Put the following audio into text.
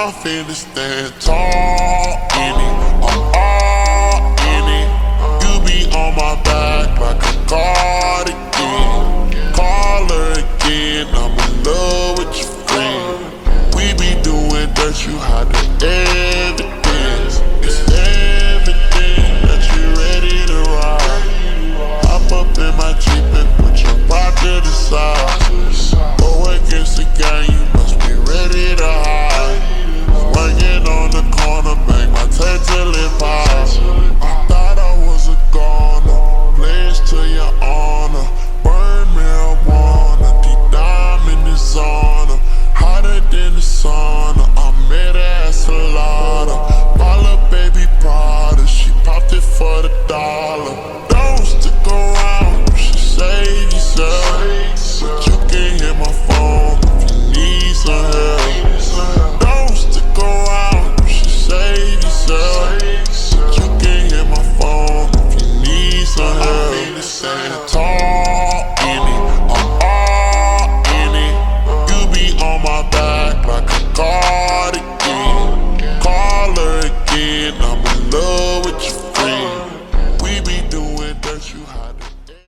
I feel it stand tall. in